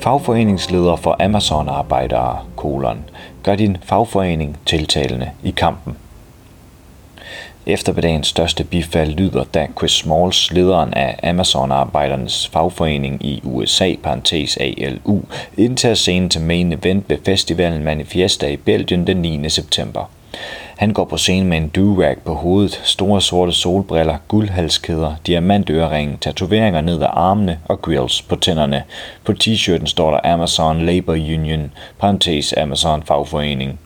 Fagforeningsleder for Amazon-arbejdere, kolon, gør din fagforening tiltalende i kampen. Eftermiddagens største bifald lyder, da Chris Smalls, lederen af Amazon-arbejdernes fagforening i USA, parentes ALU, indtager scenen til main event ved festivalen Manifesta i Belgien den 9. september. Han går på scenen med en do på hovedet, store sorte solbriller, guldhalskæder, diamantøreringe, tatoveringer ned ad armene og grills på tænderne. På t-shirten står der Amazon Labor Union, parentes Amazon Fagforening.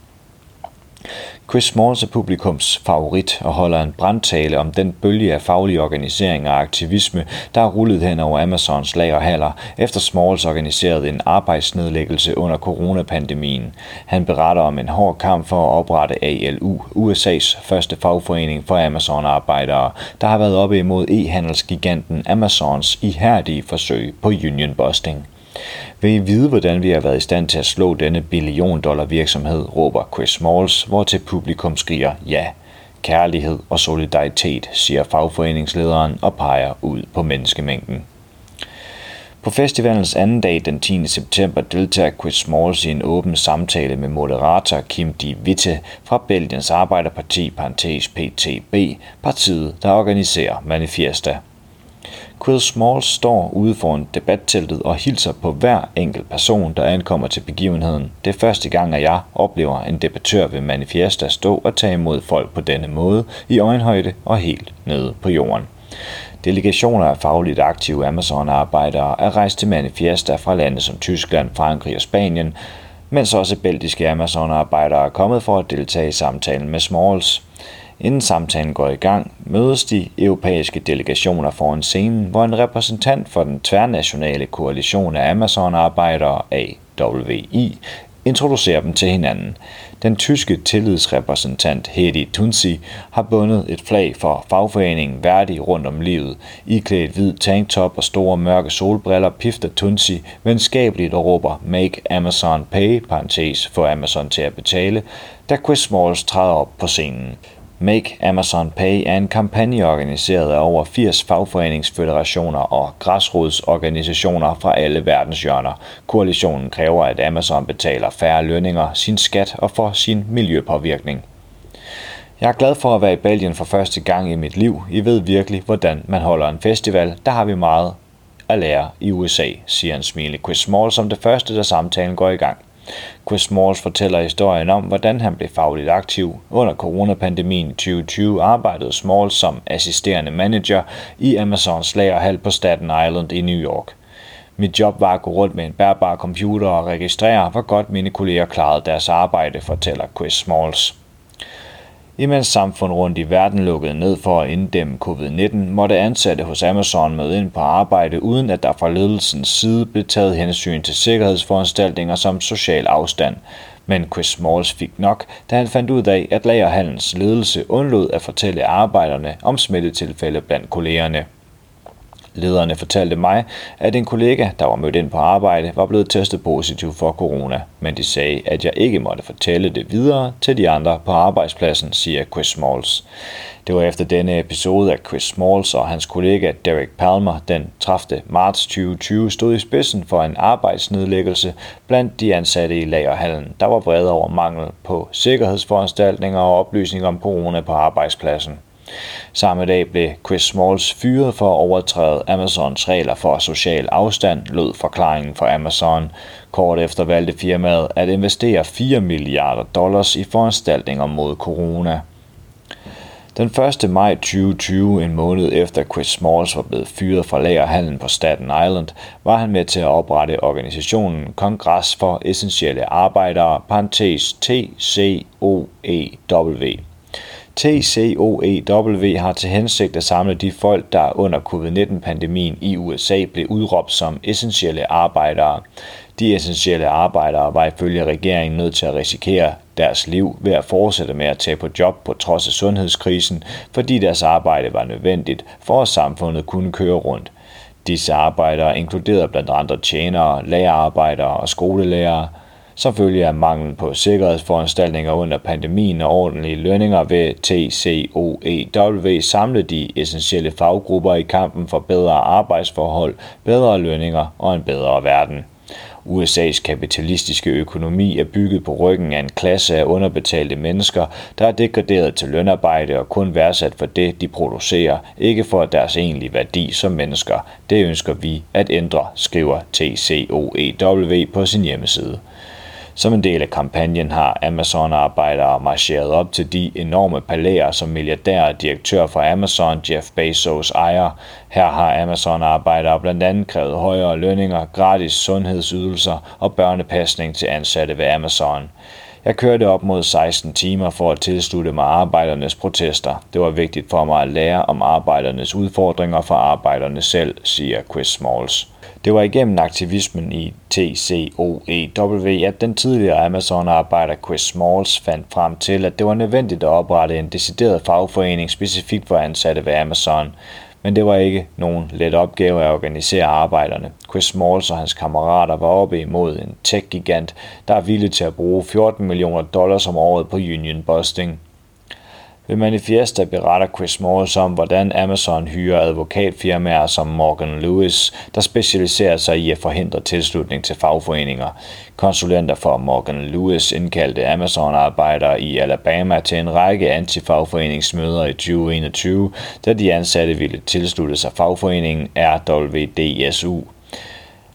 Chris Smalls er publikums favorit og holder en brandtale om den bølge af faglig organisering og aktivisme, der er rullet hen over Amazons lagerhaller, efter Smalls organiserede en arbejdsnedlæggelse under coronapandemien. Han beretter om en hård kamp for at oprette ALU, USA's første fagforening for Amazon-arbejdere, der har været oppe imod e-handelsgiganten Amazons ihærdige forsøg på union busting. Vil I vide, hvordan vi har været i stand til at slå denne billion dollar virksomhed, råber Chris Smalls, hvor til publikum skriger ja. Kærlighed og solidaritet, siger fagforeningslederen og peger ud på menneskemængden. På festivalens anden dag den 10. september deltager Chris Smalls i en åben samtale med moderator Kim Di Witte fra Belgiens Arbejderparti, parentes PTB, partiet, der organiserer Manifesta. Quill Small står ude foran debatteltet og hilser på hver enkelt person, der ankommer til begivenheden. Det er første gang, at jeg oplever en debattør ved Manifesta stå og tage imod folk på denne måde, i øjenhøjde og helt nede på jorden. Delegationer af fagligt aktive Amazon-arbejdere er rejst til Manifesta fra lande som Tyskland, Frankrig og Spanien, mens også belgiske Amazon-arbejdere er kommet for at deltage i samtalen med Smalls. Inden samtalen går i gang, mødes de europæiske delegationer foran scenen, hvor en repræsentant for den tværnationale koalition af Amazon-arbejdere, AWI, introducerer dem til hinanden. Den tyske tillidsrepræsentant Hedi Tunsi har bundet et flag for fagforeningen værdig rundt om livet. I klædt hvid tanktop og store mørke solbriller pifter Tunsi venskabeligt og råber Make Amazon Pay, parentes for Amazon til at betale, da Chris Smalls træder op på scenen. Make Amazon Pay er en kampagne organiseret af over 80 fagforeningsføderationer og græsrodsorganisationer fra alle verdens hjørner. Koalitionen kræver, at Amazon betaler færre lønninger, sin skat og for sin miljøpåvirkning. Jeg er glad for at være i Belgien for første gang i mit liv. I ved virkelig, hvordan man holder en festival. Der har vi meget at lære i USA, siger en smilende Chris Small som det første, da samtalen går i gang. Chris Smalls fortæller historien om, hvordan han blev fagligt aktiv. Under coronapandemien 2020 arbejdede Smalls som assisterende manager i Amazons lagerhal på Staten Island i New York. Mit job var at gå rundt med en bærbar computer og registrere, hvor godt mine kolleger klarede deres arbejde, fortæller Chris Smalls. Imens samfund rundt i verden lukkede ned for at inddæmme covid-19, måtte ansatte hos Amazon møde ind på arbejde, uden at der fra ledelsens side blev taget hensyn til sikkerhedsforanstaltninger som social afstand. Men Chris Smalls fik nok, da han fandt ud af, at lagerhandels ledelse undlod at fortælle arbejderne om smittetilfælde blandt kollegerne. Lederne fortalte mig, at en kollega, der var mødt ind på arbejde, var blevet testet positiv for corona, men de sagde, at jeg ikke måtte fortælle det videre til de andre på arbejdspladsen, siger Chris Smalls. Det var efter denne episode, at Chris Smalls og hans kollega Derek Palmer den 30. marts 2020 stod i spidsen for en arbejdsnedlæggelse blandt de ansatte i lagerhallen, der var vrede over mangel på sikkerhedsforanstaltninger og oplysning om corona på arbejdspladsen. Samme dag blev Chris Smalls fyret for at overtræde Amazons regler for social afstand, lød forklaringen for Amazon. Kort efter valgte firmaet at investere 4 milliarder dollars i foranstaltninger mod corona. Den 1. maj 2020, en måned efter Chris Smalls var blevet fyret fra lagerhallen på Staten Island, var han med til at oprette organisationen Kongres for Essentielle Arbejdere, parentes TCOEW. TCOEW har til hensigt at samle de folk, der under covid-19-pandemien i USA blev udråbt som essentielle arbejdere. De essentielle arbejdere var ifølge regeringen nødt til at risikere deres liv ved at fortsætte med at tage på job på trods af sundhedskrisen, fordi deres arbejde var nødvendigt for at samfundet kunne køre rundt. Disse arbejdere inkluderede blandt andre tjenere, lagerarbejdere og skolelærere – som følge af mangel på sikkerhedsforanstaltninger under pandemien og ordentlige lønninger ved TCOEW samle de essentielle faggrupper i kampen for bedre arbejdsforhold, bedre lønninger og en bedre verden. USA's kapitalistiske økonomi er bygget på ryggen af en klasse af underbetalte mennesker, der er degraderet til lønarbejde og kun værdsat for det, de producerer, ikke for deres egentlige værdi som mennesker. Det ønsker vi at ændre, skriver TCOEW på sin hjemmeside. Som en del af kampagnen har Amazon-arbejdere marcheret op til de enorme palæer, som milliardær og direktør for Amazon, Jeff Bezos, ejer. Her har Amazon-arbejdere blandt andet krævet højere lønninger, gratis sundhedsydelser og børnepasning til ansatte ved Amazon. Jeg kørte op mod 16 timer for at tilslutte mig arbejdernes protester. Det var vigtigt for mig at lære om arbejdernes udfordringer for arbejderne selv, siger Chris Smalls. Det var igennem aktivismen i TCOEW, at den tidligere Amazon-arbejder Chris Smalls fandt frem til, at det var nødvendigt at oprette en decideret fagforening specifikt for ansatte ved Amazon. Men det var ikke nogen let opgave at organisere arbejderne. Chris Smalls og hans kammerater var oppe imod en tech-gigant, der er villig til at bruge 14 millioner dollars om året på union busting. Ved Manifesta beretter Chris Morris om, hvordan Amazon hyrer advokatfirmaer som Morgan Lewis, der specialiserer sig i at forhindre tilslutning til fagforeninger. Konsulenter for Morgan Lewis indkaldte Amazon-arbejdere i Alabama til en række antifagforeningsmøder i 2021, da de ansatte ville tilslutte sig fagforeningen RWDSU.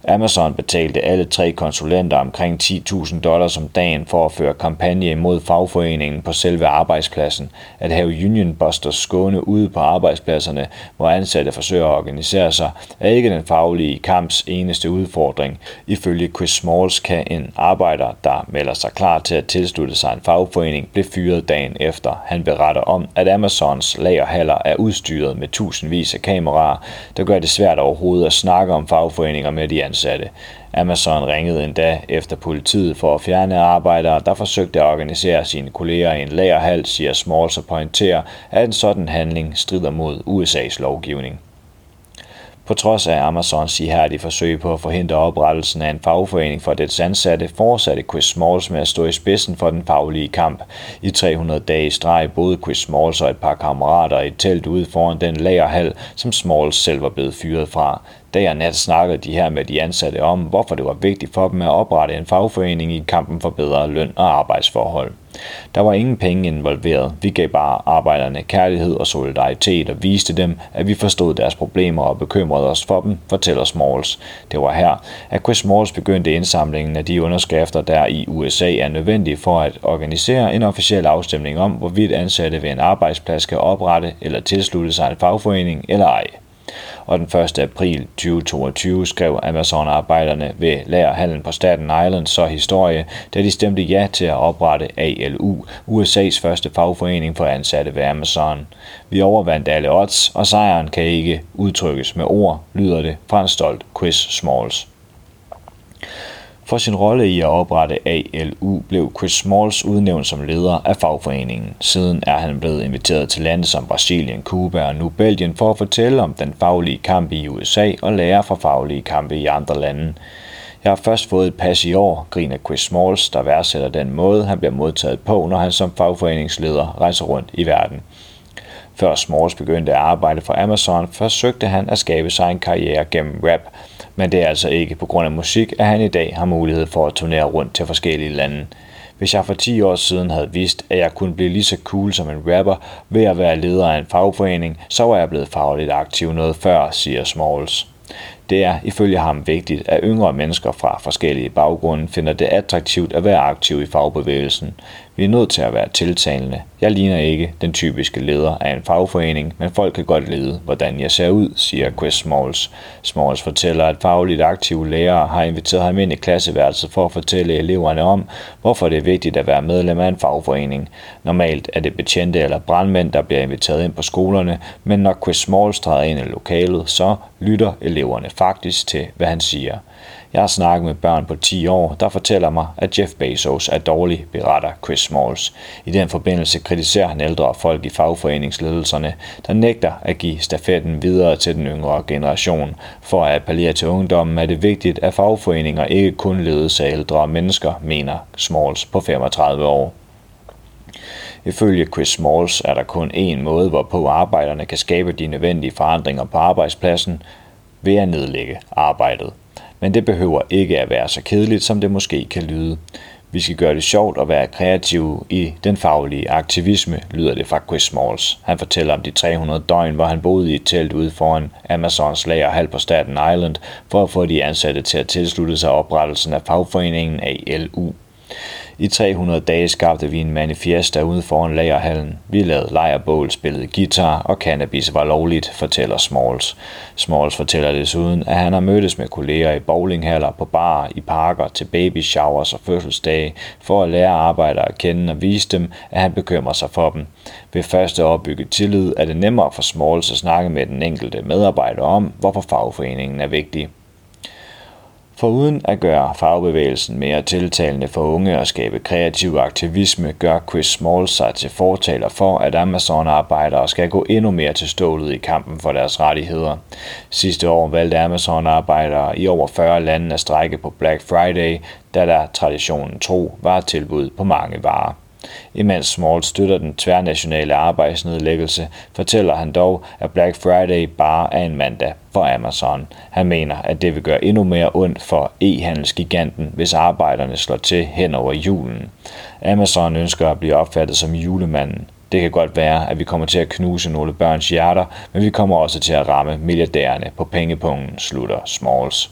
Amazon betalte alle tre konsulenter omkring 10.000 dollars om dagen for at føre kampagne imod fagforeningen på selve arbejdspladsen. At have Union Busters skåne ude på arbejdspladserne, hvor ansatte forsøger at organisere sig, er ikke den faglige kamps eneste udfordring. Ifølge Chris Smalls kan en arbejder, der melder sig klar til at tilslutte sig en fagforening, blive fyret dagen efter. Han beretter om, at Amazons lagerhaller er udstyret med tusindvis af kameraer, der gør det svært overhovedet at snakke om fagforeninger med de ansatte. Amazon ringede endda efter politiet for at fjerne arbejdere, der forsøgte at organisere sine kolleger i en lagerhal, siger Smalls og pointerer, at en sådan handling strider mod USA's lovgivning. På trods af Amazons ihærdige forsøg på at forhindre oprettelsen af en fagforening for dets ansatte, fortsatte Chris Smalls med at stå i spidsen for den faglige kamp. I 300 dage i streg boede Chris Smalls og et par kammerater i et telt ude foran den lagerhal, som Smalls selv var blevet fyret fra. Dag og nat snakkede de her med de ansatte om, hvorfor det var vigtigt for dem at oprette en fagforening i kampen for bedre løn og arbejdsforhold. Der var ingen penge involveret. Vi gav bare arbejderne kærlighed og solidaritet og viste dem, at vi forstod deres problemer og bekymrede os for dem, fortæller Smalls. Det var her, at Chris Smalls begyndte indsamlingen af de underskrifter, der i USA er nødvendige for at organisere en officiel afstemning om, hvorvidt ansatte ved en arbejdsplads skal oprette eller tilslutte sig en fagforening eller ej og den 1. april 2022 skrev Amazon-arbejderne ved lagerhallen på Staten Island så historie, da de stemte ja til at oprette ALU, USA's første fagforening for ansatte ved Amazon. Vi overvandt alle odds, og sejren kan ikke udtrykkes med ord, lyder det fra en stolt Chris Smalls. For sin rolle i at oprette ALU blev Chris Smalls udnævnt som leder af fagforeningen. Siden er han blevet inviteret til lande som Brasilien, Cuba og nu Belgien for at fortælle om den faglige kamp i USA og lære fra faglige kampe i andre lande. Jeg har først fået et pas i år, griner Chris Smalls, der værdsætter den måde, han bliver modtaget på, når han som fagforeningsleder rejser rundt i verden. Før Smalls begyndte at arbejde for Amazon, forsøgte han at skabe sig en karriere gennem rap – men det er altså ikke på grund af musik, at han i dag har mulighed for at turnere rundt til forskellige lande. Hvis jeg for 10 år siden havde vidst, at jeg kunne blive lige så cool som en rapper ved at være leder af en fagforening, så var jeg blevet fagligt aktiv noget før, siger Smalls. Det er ifølge ham vigtigt, at yngre mennesker fra forskellige baggrunde finder det attraktivt at være aktiv i fagbevægelsen. Vi er nødt til at være tiltalende. Jeg ligner ikke den typiske leder af en fagforening, men folk kan godt lide, hvordan jeg ser ud, siger Chris Smalls. Smalls fortæller, at fagligt aktive lærere har inviteret ham ind i klasseværelset for at fortælle eleverne om, hvorfor det er vigtigt at være medlem af en fagforening. Normalt er det betjente eller brandmænd, der bliver inviteret ind på skolerne, men når Chris Smalls træder ind i lokalet, så lytter eleverne faktisk til, hvad han siger. Jeg har snakket med børn på 10 år, der fortæller mig, at Jeff Bezos er dårlig, beretter Chris Smalls. I den forbindelse kritiserer han ældre folk i fagforeningsledelserne, der nægter at give stafetten videre til den yngre generation. For at appellere til ungdommen er det vigtigt, at fagforeninger ikke kun ledes af ældre mennesker, mener Smalls på 35 år. Ifølge Chris Smalls er der kun én måde, hvorpå arbejderne kan skabe de nødvendige forandringer på arbejdspladsen ved at nedlægge arbejdet. Men det behøver ikke at være så kedeligt, som det måske kan lyde. Vi skal gøre det sjovt og være kreative i den faglige aktivisme, lyder det fra Chris Smalls. Han fortæller om de 300 døgn, hvor han boede i et telt ude foran Amazons lagerhal på Staten Island, for at få de ansatte til at tilslutte sig oprettelsen af fagforeningen ALU. I 300 dage skabte vi en manifesta ude foran lagerhallen. Vi lavede lejrbål, spillede guitar, og cannabis var lovligt, fortæller Smalls. Smalls fortæller desuden, at han har mødtes med kolleger i bowlinghaller, på bar, i parker, til baby showers og fødselsdage, for at lære arbejdere at kende og vise dem, at han bekymrer sig for dem. Ved første opbygge tillid er det nemmere for Smalls at snakke med den enkelte medarbejder om, hvorfor fagforeningen er vigtig. For uden at gøre fagbevægelsen mere tiltalende for unge og skabe kreativ aktivisme, gør Chris Small sig til fortaler for, at Amazon-arbejdere skal gå endnu mere til stålet i kampen for deres rettigheder. Sidste år valgte Amazon-arbejdere i over 40 lande at strække på Black Friday, da der traditionen tro var tilbud på mange varer. Imens Small støtter den tværnationale arbejdsnedlæggelse, fortæller han dog, at Black Friday bare er en mandag for Amazon. Han mener, at det vil gøre endnu mere ondt for e-handelsgiganten, hvis arbejderne slår til hen over julen. Amazon ønsker at blive opfattet som julemanden. Det kan godt være, at vi kommer til at knuse nogle børns hjerter, men vi kommer også til at ramme milliardærerne på pengepungen, slutter Smalls.